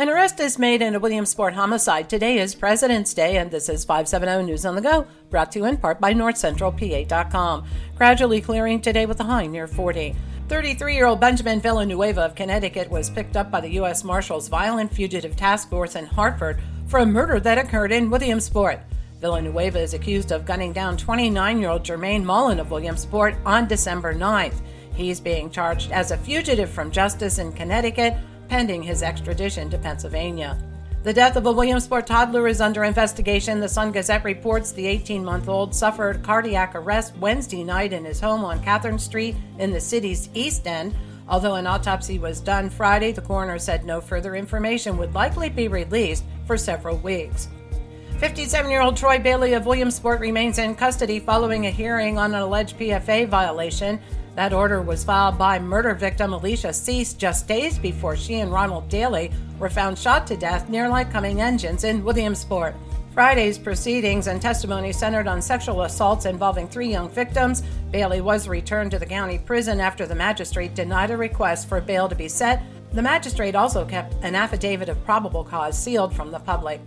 An arrest is made in a Williamsport homicide. Today is President's Day, and this is 570 News on the Go, brought to you in part by NorthCentralPA.com. Gradually clearing today with a high near 40. 33 year old Benjamin Villanueva of Connecticut was picked up by the U.S. Marshals Violent Fugitive Task Force in Hartford for a murder that occurred in Williamsport. Villanueva is accused of gunning down 29 year old Jermaine Mullen of Williamsport on December 9th. He's being charged as a fugitive from justice in Connecticut pending his extradition to Pennsylvania. The death of a Williamsport toddler is under investigation. The Sun Gazette reports the 18 month old suffered cardiac arrest Wednesday night in his home on Catherine Street in the city's East End. Although an autopsy was done Friday, the coroner said no further information would likely be released for several weeks. 57 year old Troy Bailey of Williamsport remains in custody following a hearing on an alleged PFA violation. That order was filed by murder victim Alicia Cease just days before she and Ronald Daly were found shot to death near Lycoming Engines in Williamsport. Friday's proceedings and testimony centered on sexual assaults involving three young victims. Bailey was returned to the county prison after the magistrate denied a request for bail to be set. The magistrate also kept an affidavit of probable cause sealed from the public.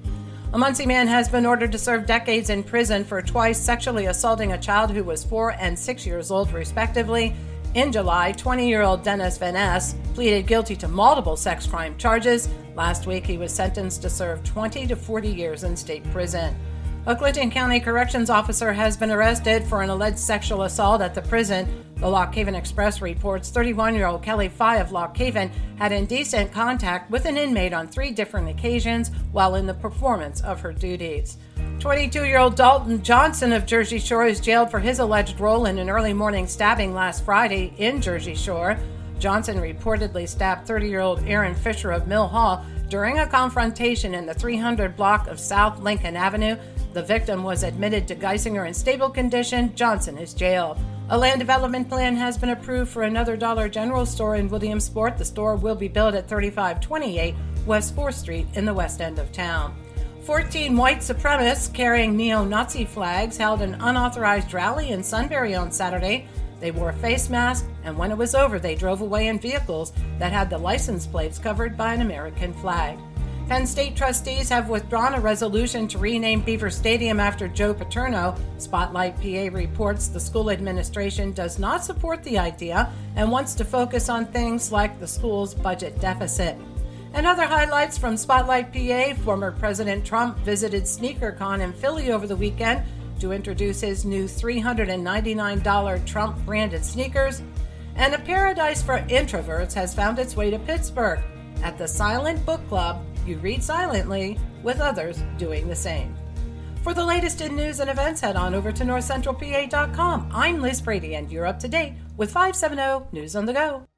A Muncy man has been ordered to serve decades in prison for twice sexually assaulting a child who was four and six years old, respectively. In July, 20 year old Dennis Van pleaded guilty to multiple sex crime charges. Last week, he was sentenced to serve 20 to 40 years in state prison. A Clinton County corrections officer has been arrested for an alleged sexual assault at the prison. The Lock Haven Express reports 31 year old Kelly Fye of Lock Haven had indecent contact with an inmate on three different occasions while in the performance of her duties. 22 year old Dalton Johnson of Jersey Shore is jailed for his alleged role in an early morning stabbing last Friday in Jersey Shore. Johnson reportedly stabbed 30 year old Aaron Fisher of Mill Hall during a confrontation in the 300 block of South Lincoln Avenue. The victim was admitted to Geisinger in stable condition. Johnson is jailed. A land development plan has been approved for another Dollar General store in Williamsport. The store will be built at 3528 West 4th Street in the west end of town. 14 white supremacists carrying neo Nazi flags held an unauthorized rally in Sunbury on Saturday. They wore face masks, and when it was over, they drove away in vehicles that had the license plates covered by an American flag. Penn State trustees have withdrawn a resolution to rename Beaver Stadium after Joe Paterno. Spotlight PA reports the school administration does not support the idea and wants to focus on things like the school's budget deficit. And other highlights from Spotlight PA former President Trump visited SneakerCon in Philly over the weekend to introduce his new $399 Trump branded sneakers. And a paradise for introverts has found its way to Pittsburgh. At the Silent Book Club, you read silently with others doing the same. For the latest in news and events, head on over to northcentralpa.com. I'm Liz Brady, and you're up to date with 570 News on the Go.